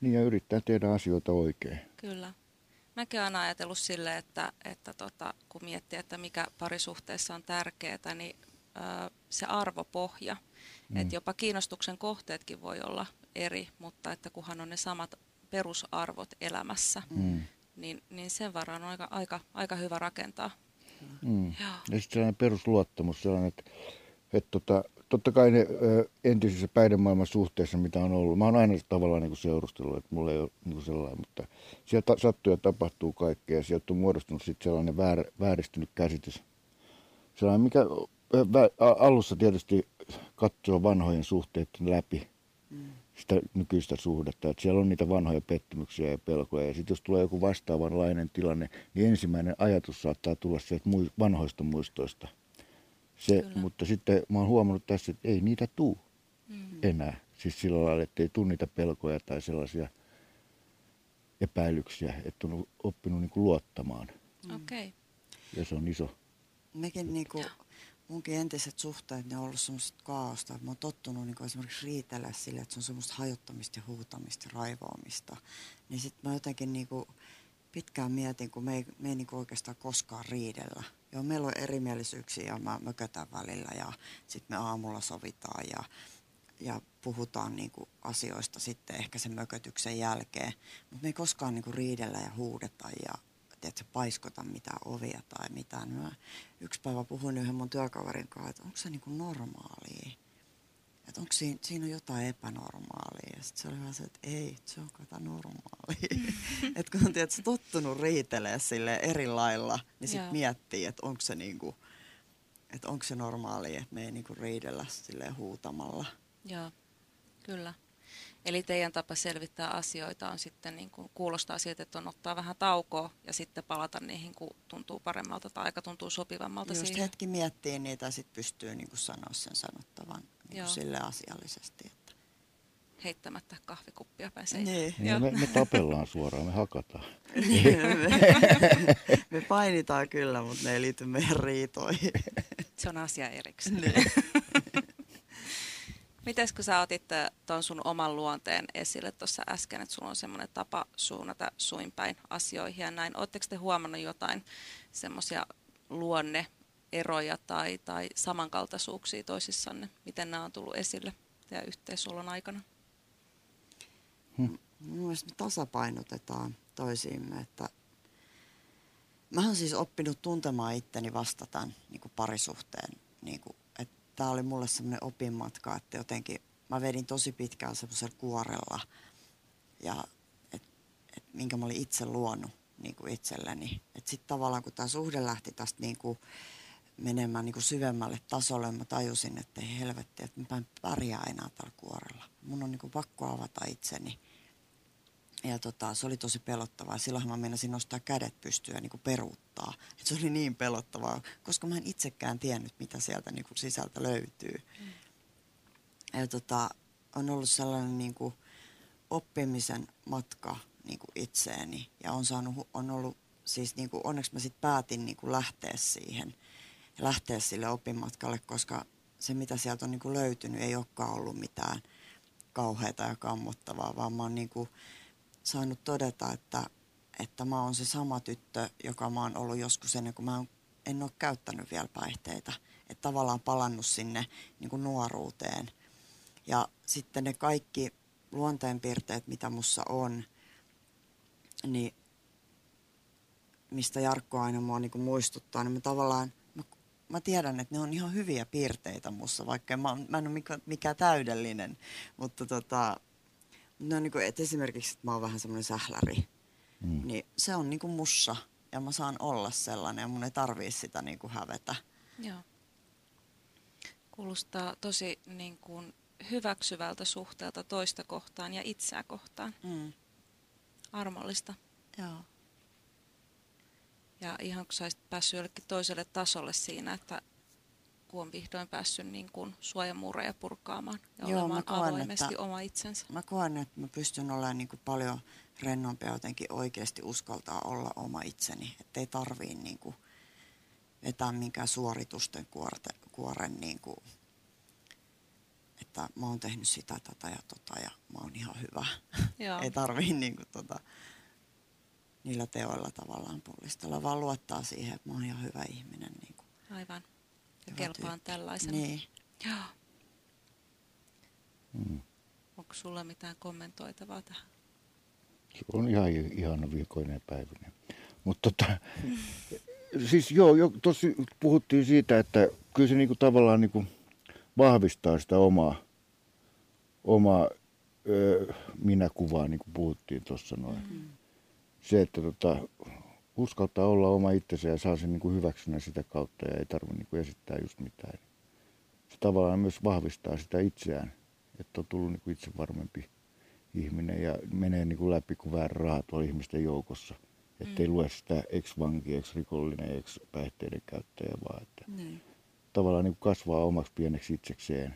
Niin ja yrittää tehdä asioita oikein. Kyllä. Mäkin olen ajatellut sille, että, että tota, kun miettii, että mikä parisuhteessa on tärkeää, niin se arvopohja. Mm. Että jopa kiinnostuksen kohteetkin voi olla eri, mutta että kunhan on ne samat perusarvot elämässä, mm. niin, niin sen varaan on aika, aika, aika hyvä rakentaa. Mm. Ja sitten sellainen perusluottamus, sellainen, että, että tota, totta kai ne ö, entisissä päihdemaailman suhteissa, mitä on ollut, mä oon aina tavallaan niin seurustellut, että mulla ei ole niin sellainen, mutta sieltä sattuu ja tapahtuu kaikkea ja sieltä on muodostunut sitten sellainen väär, vääristynyt käsitys. Sellainen, mikä alussa tietysti katsoo vanhojen suhteiden läpi mm. sitä nykyistä suhdetta, että siellä on niitä vanhoja pettymyksiä ja pelkoja ja sitten jos tulee joku vastaavanlainen tilanne, niin ensimmäinen ajatus saattaa tulla sieltä vanhoista muistoista – se, mutta sitten mä oon huomannut tässä, että ei niitä tuu mm-hmm. enää. Siis sillä lailla, että ei tule niitä pelkoja tai sellaisia epäilyksiä, että on oppinut niin kuin luottamaan. Mm. Okay. Ja se on iso. Mekin niin kuin, munkin entiset suhteet, ne on ollut semmoista kaaosta. Mä oon tottunut niin kuin esimerkiksi riitellä sille, että se on semmoista hajottamista ja huutamista ja raivoamista. Niin sit mä jotenkin niin kuin, pitkään mietin, kun me ei, me ei niin oikeastaan koskaan riidellä. Joo, meillä on erimielisyyksiä ja mä mökötän välillä ja sitten me aamulla sovitaan ja, ja puhutaan niin kuin asioista sitten ehkä sen mökötyksen jälkeen. Mutta me ei koskaan niin kuin riidellä ja huudeta ja tiedätkö, paiskota mitään ovia tai mitään. Mä yksi päivä puhuin yhden mun työkaverin kanssa, että onko se niin kuin normaalia että onko siinä, siinä on jotain epänormaalia. Ja sitten se oli vähän se, että ei, se on kata normaalia. [laughs] että kun on tietysti, tottunut riitelee sille eri lailla, niin sitten miettii, että onko se, niinku, että onko se normaalia, että me ei niinku riidellä sille huutamalla. Joo, kyllä. Eli teidän tapa selvittää asioita on sitten, niin kuin, kuulostaa siltä, että on ottaa vähän taukoa ja sitten palata niihin, kun tuntuu paremmalta tai aika tuntuu sopivammalta Just siihen. hetki miettii niitä ja sitten pystyy niin kuin sanoa sen sanottavan niin sille asiallisesti. Että. Heittämättä kahvikuppia pääsee. Niin. niin me, me tapellaan suoraan, me hakataan. me, [laughs] me painitaan kyllä, mutta ne ei liity meidän riitoihin. Se on asia erikseen. Niin. Mites kun sä otit äh, tuon sun oman luonteen esille tuossa äsken, että sulla on semmoinen tapa suunnata suinpäin asioihin ja näin. Oletteko te huomannut jotain semmoisia luonneeroja tai, tai samankaltaisuuksia toisissanne? Miten nämä on tullut esille teidän yhteisulon aikana? Hmm. Mielestäni me tasapainotetaan toisiimme, että mä oon siis oppinut tuntemaan itteni vasta tämän niin kuin parisuhteen niin kuin tämä oli mulle semmoinen opinmatka, että jotenkin mä vedin tosi pitkään semmoisella kuorella ja et, et, minkä mä olin itse luonut niin kuin itselleni. Että sitten tavallaan kun tämä suhde lähti tästä niin kuin menemään niin kuin syvemmälle tasolle, mä tajusin, että ei helvetti, että mä en pärjää enää tällä kuorella. Mun on niin kuin pakko avata itseni. Ja tota, se oli tosi pelottavaa. Silloin mä meinasin nostaa kädet pystyä niin kuin peruuttaa. Et se oli niin pelottavaa, koska mä en itsekään tiennyt, mitä sieltä niin kuin sisältä löytyy. Mm. Ja tota, on ollut sellainen niin kuin oppimisen matka niin kuin itseeni. Ja on, saanut, on ollut, siis niin kuin, onneksi mä sitten päätin niin kuin lähteä siihen lähteä sille oppimatkalle, koska se mitä sieltä on niin kuin löytynyt ei olekaan ollut mitään kauheata ja kammottavaa, vaan mä oon niin kuin saanut todeta, että, että mä oon se sama tyttö, joka mä oon ollut joskus ennen kuin mä en ole käyttänyt vielä päihteitä. Että tavallaan palannut sinne niin kuin nuoruuteen. Ja sitten ne kaikki luonteenpiirteet, mitä mussa on, niin mistä Jarkko aina mua niin muistuttaa, niin mä tavallaan, mä, mä tiedän, että ne on ihan hyviä piirteitä mussa, vaikka mä, mä en ole mikään mikä täydellinen, mutta tota, no niin kuin, että esimerkiksi, että mä oon vähän semmoinen sähläri, mm. niin se on niin kuin mussa ja mä saan olla sellainen ja mun ei tarvii sitä niin kuin hävetä. Joo. Kuulostaa tosi niin kuin hyväksyvältä suhteelta toista kohtaan ja itseä kohtaan. Mm armollista. Joo. Ja ihan kun saisit päässyt jollekin toiselle tasolle siinä, että kun on vihdoin päässyt niin kuin suojamuureja purkaamaan ja Joo, olemaan koen, avoimesti että, oma itsensä. Mä koen, että mä pystyn olemaan niin kuin paljon rennompi jotenkin oikeasti uskaltaa olla oma itseni. Että ei tarvii niin kuin vetää minkään suoritusten kuorte, kuoren niin kuin että mä oon tehnyt sitä, tätä ja tota ja mä oon ihan hyvä. Joo. [laughs] Ei tarvii niin kuin, tota, niillä teoilla tavallaan pullistella, vaan luottaa siihen, että mä oon ihan hyvä ihminen. Niin kuin. Aivan. Ja kelpaan tällaisena. Niin. Joo. Mm. Onko sulla mitään kommentoitavaa tähän? Se on ihan ihana viikoinen päivinen. Mutta tota, [laughs] siis joo, jo, tosi puhuttiin siitä, että kyllä se niinku tavallaan niinku, vahvistaa sitä omaa, omaa ö, minäkuvaa, niin kuin puhuttiin tuossa noin. Mm-hmm. Se, että tota, uskaltaa olla oma itsensä ja saa sen niin kuin hyväksynnän sitä kautta ja ei tarvitse niin kuin esittää just mitään. Se tavallaan myös vahvistaa sitä itseään, että on tullut niin kuin itse varmempi ihminen ja menee niin kuin läpi kuin väärä raha tuolla ihmisten joukossa. Että mm. lue sitä ex-vanki, ex-rikollinen, ex-päihteiden käyttäjä, vaan että mm tavallaan niin kasvaa omaksi pieneksi itsekseen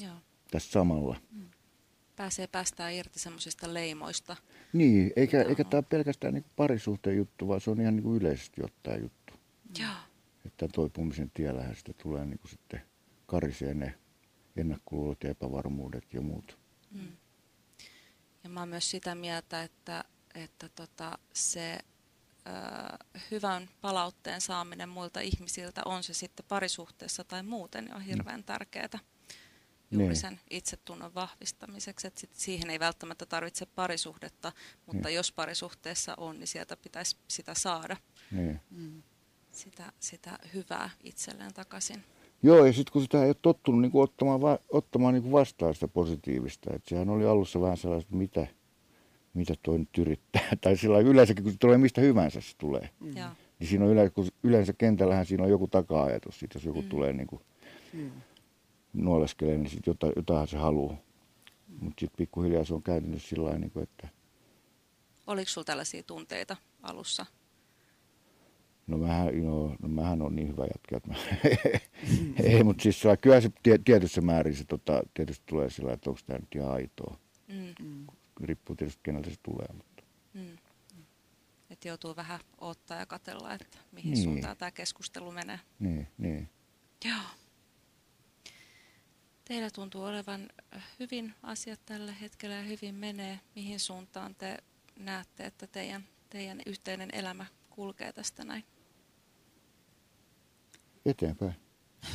Joo. tässä samalla. Mm. Pääsee päästään irti semmoisista leimoista. Niin, eikä, eikä tämä ole pelkästään niin parisuhteen juttu, vaan se on ihan niin kuin yleisesti ottaen juttu. Joo. Että toipumisen tiellähän sitten tulee niin kuin sitten karisee ne ennakkoluulot ja epävarmuudet ja muut. Mm. Ja mä oon myös sitä mieltä, että, että tota, se hyvän palautteen saaminen muilta ihmisiltä, on se sitten parisuhteessa tai muuten, niin on hirveän tärkeää juuri niin. sen itsetunnon vahvistamiseksi. Että sit siihen ei välttämättä tarvitse parisuhdetta, mutta niin. jos parisuhteessa on, niin sieltä pitäisi sitä saada. Niin. Mm. Sitä, sitä hyvää itselleen takaisin. Joo, ja sitten kun sitä ei ole tottunut niin kuin ottamaan, va- ottamaan niin kuin vastaan sitä positiivista, että sehän oli alussa vähän sellaista, mitä – mitä toi nyt yrittää. [laughs] tai sillä yleensäkin, kun se tulee mistä hyvänsä se tulee. Mm. Niin siinä on yleensä, kun yleensä kentällähän siinä on joku taka-ajatus. Sit jos joku mm. tulee niin kuin mm. Nuoleskelee, niin sitten jota, jotain se haluaa. Mm. Mutta sitten pikkuhiljaa se on kääntynyt sillä niin kuin, että... Oliko sinulla tällaisia tunteita alussa? No mähän, no, no mähän on niin hyvä jätkä, että mä, [laughs] ei, mutta siis kyllä se tietyssä määrin se tota, tietysti tulee sillä, että onko tämä nyt ihan aitoa. Mm riippuu tietysti keneltä se tulee. Mutta. Mm. Että joutuu vähän ottaa ja katella, että mihin niin. suuntaan tämä keskustelu menee. Niin, niin. Joo. Teillä tuntuu olevan hyvin asiat tällä hetkellä ja hyvin menee. Mihin suuntaan te näette, että teidän, teidän yhteinen elämä kulkee tästä näin? Eteenpäin. [laughs]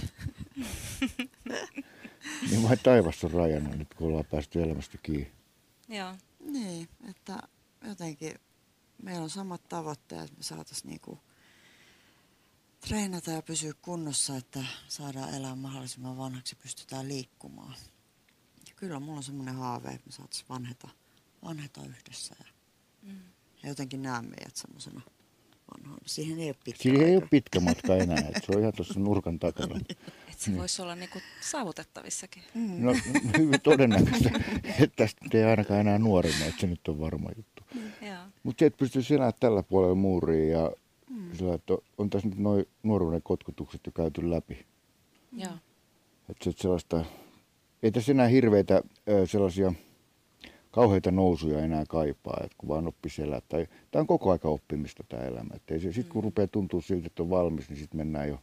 niin vain taivas on rajana nyt, kun ollaan päästy elämästä kiinni. Joo. Niin, että jotenkin meillä on samat tavoitteet, me saataisiin niinku treenata ja pysyä kunnossa, että saadaan elää mahdollisimman vanhaksi ja pystytään liikkumaan. Ja kyllä mulla on semmoinen haave, että me saataisiin vanheta, vanheta yhdessä ja, Mm. ja jotenkin näen meidät semmoisena vanhoina. Siihen ei ole pitkä Siinä ei aika. ole pitkä matka enää, [laughs] että se on ihan tuossa nurkan takana. Että se voisi olla niinku saavutettavissakin. No hyvin todennäköistä, että tästä ei ainakaan enää nuorena, että se nyt on varma juttu. Joo. Mutta se, että pystyisi enää tällä puolella muuriin ja sillä, että on tässä nyt noin nuoruuden kotkutukset jo käyty läpi. Joo. Että se, että sellaista, ei tässä enää hirveitä sellaisia kauheita nousuja enää kaipaa, että kun vaan oppisi elää. Tai, tämä on koko aika oppimista tämä elämä. Että sitten kun rupeaa tuntua siltä, että on valmis, niin sitten mennään jo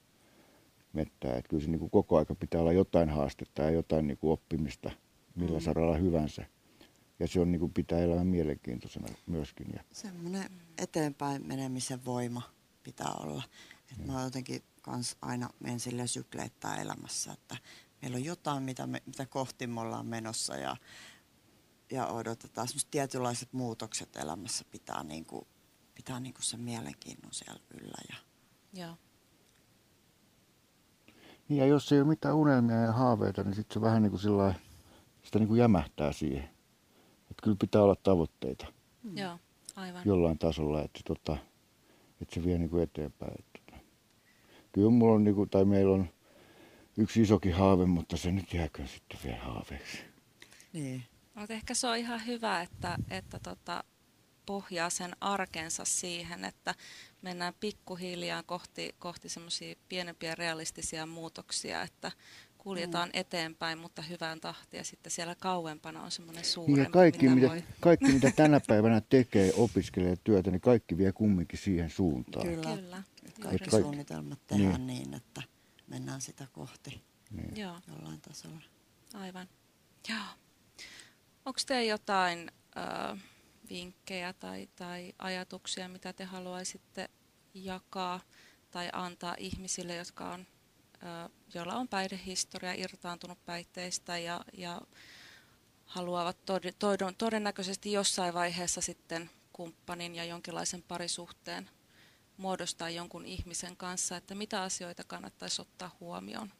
mettään. Että kyllä se niin kuin koko aika pitää olla jotain haastetta ja jotain niin kuin oppimista millä mm. saralla hyvänsä. Ja se on niin kuin pitää elämän mielenkiintoisena myöskin. Ja, Semmoinen eteenpäin menemisen voima pitää olla. Et mä jotenkin kans aina menen sille sykleittäin elämässä, että meillä on jotain, mitä, me, mitä kohti me ollaan menossa ja, ja odotetaan. Semmoiset tietynlaiset muutokset elämässä pitää, niinku, pitää niinku sen mielenkiinnon siellä yllä. Ja, Joo. niin ja jos ei ole mitään unelmia ja haaveita, niin sitten se vähän niin kuin sillä lailla- sitä niin kuin jämähtää siihen. Että kyllä pitää olla tavoitteita. Joo. Aivan. jollain tasolla, että, tota, että se vie niin kuin eteenpäin. Että, tota. Kyllä mulla on, niin kuin, tai meillä on yksi isokin haave, mutta se nyt jääkö sitten vielä haaveeksi. niin. Mutta ehkä se on ihan hyvä, että, että tota, pohjaa sen arkensa siihen, että mennään pikkuhiljaa kohti, kohti semmoisia pienempiä realistisia muutoksia, että kuljetaan mm. eteenpäin, mutta hyvään tahtiin ja sitten siellä kauempana on semmoinen suurempi, Ja kaikki mitä mitä, voi. kaikki, mitä tänä päivänä tekee, opiskelee työtä, niin kaikki vie kumminkin siihen suuntaan. Kyllä. Kyllä. Kaikki kaikki- suunnitelmat tehdään niin. niin, että mennään sitä kohti Niin. Joo, jollain tasolla. aivan. Joo. Onko teillä jotain ö, vinkkejä tai, tai ajatuksia, mitä te haluaisitte jakaa tai antaa ihmisille, jotka on, joilla on päihdehistoria, irtaantunut päihteistä ja, ja haluavat tod- todennäköisesti jossain vaiheessa sitten kumppanin ja jonkinlaisen parisuhteen muodostaa jonkun ihmisen kanssa, että mitä asioita kannattaisi ottaa huomioon?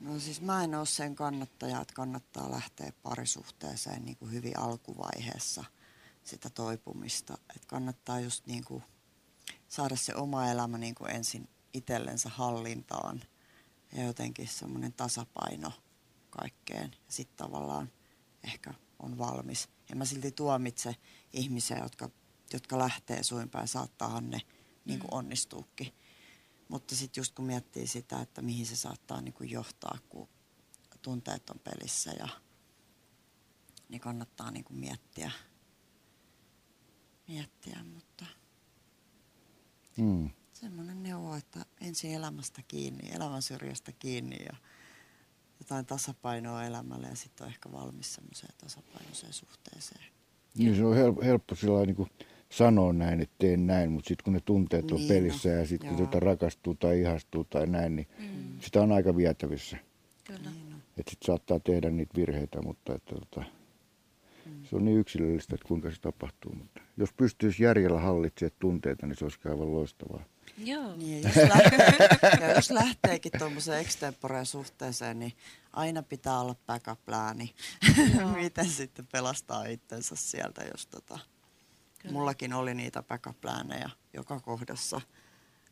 No siis mä en ole sen kannattaja, että kannattaa lähteä parisuhteeseen niin kuin hyvin alkuvaiheessa sitä toipumista. Että kannattaa just niin kuin saada se oma elämä niin kuin ensin itsellensä hallintaan ja jotenkin semmoinen tasapaino kaikkeen. Ja sitten tavallaan ehkä on valmis. Ja mä silti tuomitse ihmisiä, jotka, jotka lähtee suinpäin, saattaahan ne niin kuin onnistuukin. Mutta sitten just kun miettii sitä, että mihin se saattaa niin kuin johtaa, kun tunteet on pelissä, ja, niin kannattaa niin kuin miettiä. miettiä. Mutta Mm. semmoinen neuvo, että ensin elämästä kiinni, elämän syrjästä kiinni ja jotain tasapainoa elämälle ja sitten on ehkä valmis semmoiseen tasapainoiseen suhteeseen. Niin se on helppo, helppo sillä niin kuin sanoa näin, että teen näin, mutta sitten kun ne tunteet on Niin, pelissä no, ja sitten kun tota rakastuu tai ihastuu tai näin, niin Mm. sitä on aika vietävissä. Kyllä. Niin. Että sitten saattaa tehdä niitä virheitä, mutta että, tota, se on niin yksilöllistä, että kuinka se tapahtuu. Mutta jos pystyisi järjellä hallitsemaan tunteita, niin se olisi aivan loistavaa. Joo. Niin, ja jos, lähtee, [laughs] ja jos lähteekin tuommoiseen extemporeen suhteeseen, niin aina pitää olla backup-lääni. [laughs] Miten sitten pelastaa itsensä sieltä, jos tota... Kyllä. Mullakin oli niitä backup-läänejä joka kohdassa.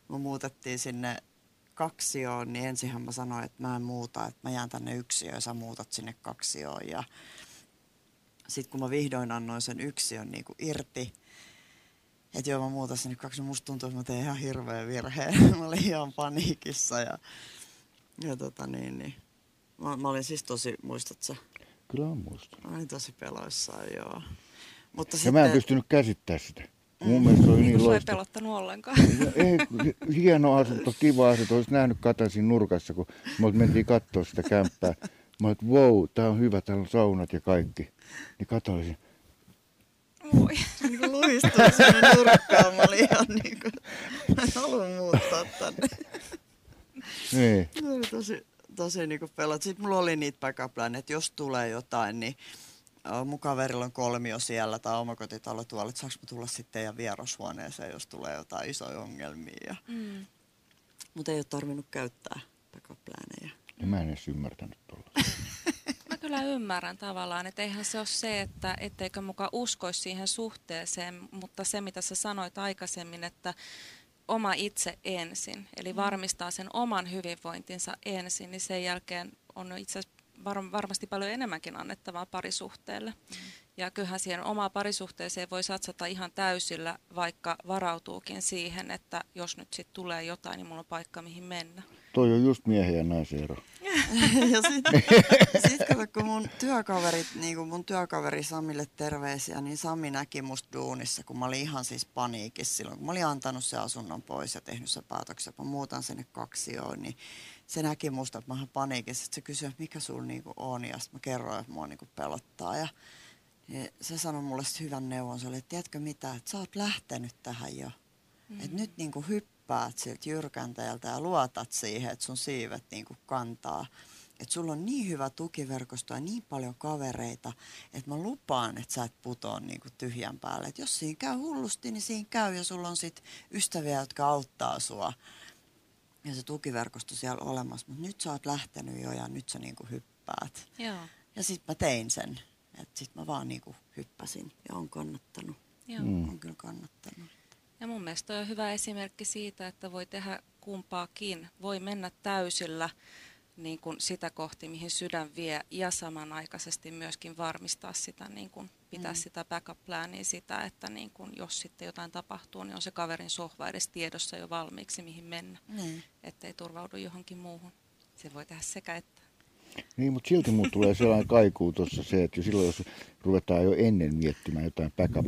Me muutettiin sinne kaksioon, niin ensinhän mä sanoin, että mä en muuta, että mä jään tänne yksiöön ja sä muutat sinne kaksioon. Ja sitten kun mä vihdoin annoin sen yksiön niin kuin irti, että joo mä muutan sinne kaksi, niin musta tuntuu, että mä tein ihan hirveän virheen. [laughs] mä olin ihan paniikissa ja, ja tota niin, niin. Mä, mä olin siis tosi, muistat sä? Kyllä on muista. Mä olin tosi peloissaan, joo. Mutta Ja mä en pystynyt käsittämään sitä. Mun mielestä se oli Niin niin ei pelottanut ollenkaan. Ja [laughs] Ei, hieno asunto, kiva asunto. Olisi nähnyt Katasin nurkassa, kun me mentiin katsoa sitä kämppää. Mä olin, että wow, tää on hyvä, täällä on saunat ja kaikki. Niin siinä, Moi. niin kuin luistui sinne nurkkaan. Mä olin ihan niin kuin, mä en halua muuttaa tänne. niin. Se oli tosi, tosi niin kuin pelot. Sitten mulla oli niitä backup että jos tulee jotain, niin mun kaverilla on kolmio siellä tai omakotitalo tuolla, että saanko mä tulla sitten teidän vierashuoneeseen, jos tulee jotain isoja ongelmia. Ja, Mm. mutta ei ole tarvinnut käyttää backup Mä en edes ymmärtänyt tuolla. [laughs] Mä kyllä ymmärrän tavallaan, että eihän se ole se, että etteikö muka uskoisi siihen suhteeseen, mutta se mitä sä sanoit aikaisemmin, että oma itse ensin, eli varmistaa sen oman hyvinvointinsa ensin, niin sen jälkeen on itse asiassa var- varmasti paljon enemmänkin annettavaa parisuhteelle. Mm. Ja kyllähän siihen omaa parisuhteeseen voi satsata ihan täysillä, vaikka varautuukin siihen, että jos nyt sitten tulee jotain, niin mulla on paikka mihin mennä. Toi on just miehen ja naisen ero. [laughs] ja sitten [laughs] sit kato, kun mun työkaverit, niin kun mun työkaveri Samille terveisiä, niin Sami näki musta duunissa, kun mä olin ihan siis paniikissa silloin, kun mä olin antanut se asunnon pois ja tehnyt se päätöksen, että mä muutan sinne kaksioon, niin se näki musta, että mä oon paniikissa, että se kysyi, että mikä sulla niinku on, ja sitten mä kerroin, että mua niinku pelottaa, ja niin se sanoi mulle hyvän neuvon, se oli, että tiedätkö mitä, että sä oot lähtenyt tähän jo, mm-hmm. että nyt niinku hyppäät siltä jyrkäntäjältä ja luotat siihen, että sun siivet niinku kantaa. Että sulla on niin hyvä tukiverkosto ja niin paljon kavereita, että mä lupaan, että sä et putoa niinku tyhjän päälle. Et jos siinä käy hullusti, niin siinä käy ja sulla on sit ystäviä, jotka auttaa sua ja se tukiverkosto siellä olemassa, mutta nyt sä oot lähtenyt jo ja nyt sä niinku hyppäät. Joo. Ja sitten mä tein sen. Että sitten mä vaan niinku hyppäsin ja on kannattanut. Joo. Mm. On kyllä kannattanut. Ja mun mielestä on hyvä esimerkki siitä, että voi tehdä kumpaakin. Voi mennä täysillä niin kuin sitä kohti, mihin sydän vie, ja samanaikaisesti myöskin varmistaa sitä, niin kuin pitää mm. sitä backup plania sitä, että niin kuin jos sitten jotain tapahtuu, niin on se kaverin sohva edes tiedossa jo valmiiksi, mihin mennä, Niin. ettei turvaudu johonkin muuhun. Se voi tehdä sekä että. Niin, mutta silti mulla tulee sellainen [laughs] kaikuu tuossa se, että jo silloin jos ruvetaan jo ennen miettimään jotain backup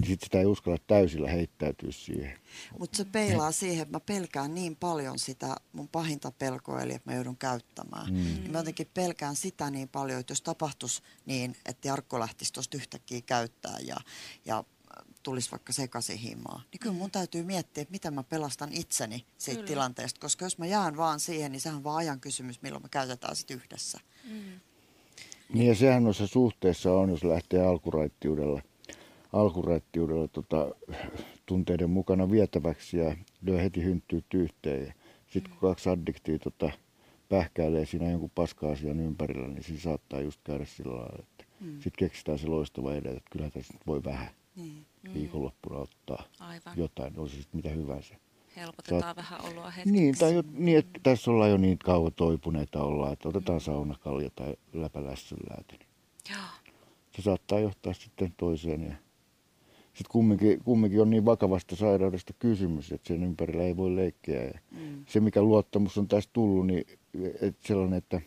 niin sitten sitä ei uskalla täysillä heittäytyä siihen. Mutta se peilaa siihen, että mä pelkään niin paljon sitä mun pahinta pelkoa, eli että mä joudun käyttämään. Mm. Niin mä jotenkin pelkään sitä niin paljon, että jos tapahtuisi niin, että Jarkko lähtisi tuosta yhtäkkiä käyttää ja, ja tulisi vaikka sekaisin himaa, niin kyllä mun täytyy miettiä, että miten mä pelastan itseni siitä Kyllä. tilanteesta, koska jos mä jään vaan siihen, niin sehän on vaan ajan kysymys, milloin me käytetään sitten yhdessä. Mm. Niin ja sehän noissa suhteessa on, jos lähtee alkuraittiudella, alkuraittiudella tota, tunteiden mukana vietäväksi ja lyö heti hynttyyt yhteen. Sitten kun kaksi addiktia tota, pähkäilee siinä jonkun paska-asian ympärillä, niin siinä saattaa just käydä sillä lailla, että Mm. sitten keksitään se loistava idea, että kyllähän tässä nyt voi vähän Niin. viikonloppuna ottaa Aivan. jotain, on se sitten mitä hyvänsä. Helpotetaan Saat- vähän oloa hetkeksi. Niin, tai jo, niin, että tässä ollaan jo niin kauan toipuneita ollaan, että otetaan saunakalja tai läpälässynläätä. Niin Joo. se saattaa johtaa sitten toiseen. Ja sitten kumminkin, kumminkin on niin vakavasta sairaudesta kysymys, että sen ympärillä ei voi leikkiä. Ja Mm. se, mikä luottamus on tästä tullut, niin että sellainen, että,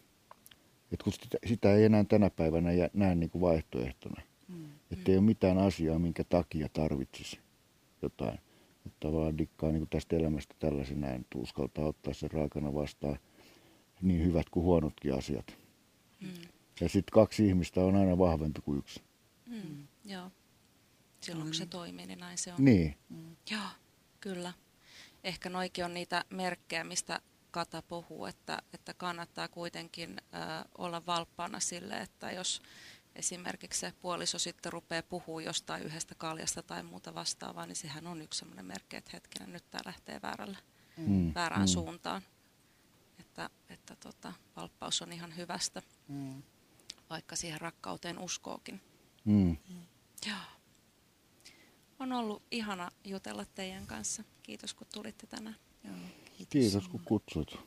että kun sitä, sitä ei enää tänä päivänä näe niin kuin vaihtoehtona. Mm. Että ei ole mitään asiaa, minkä takia tarvitsisi jotain. Että tavallaan dikkaa niin kuin tästä elämästä tällaisena, että uskaltaa ottaa sen raakana vastaan niin hyvät kuin huonotkin asiat. Mm. Ja sitten kaksi ihmistä on aina vahvempi kuin yksi. Mm. Joo. Silloin kun se toimii, niin näin se on. Niin, Joo, kyllä. Ehkä noikin on niitä merkkejä, mistä Kata puhuu, että, että kannattaa kuitenkin ö, olla valppaana sille, että jos esimerkiksi se puoliso sitten rupeaa puhua jostain yhdestä kaljasta tai muuta vastaavaa, niin sehän on yksi sellainen merkki, että hetkinen, nyt tämä lähtee väärälle, Mm, väärään mm. suuntaan. Että, että tota, valppaus on ihan hyvästä, Mm. vaikka siihen rakkauteen uskookin. mm. Joo. On ollut ihana jutella teidän kanssa. Kiitos kun tulitte tänään. Joo, kiitos. kiitos kun kutsut.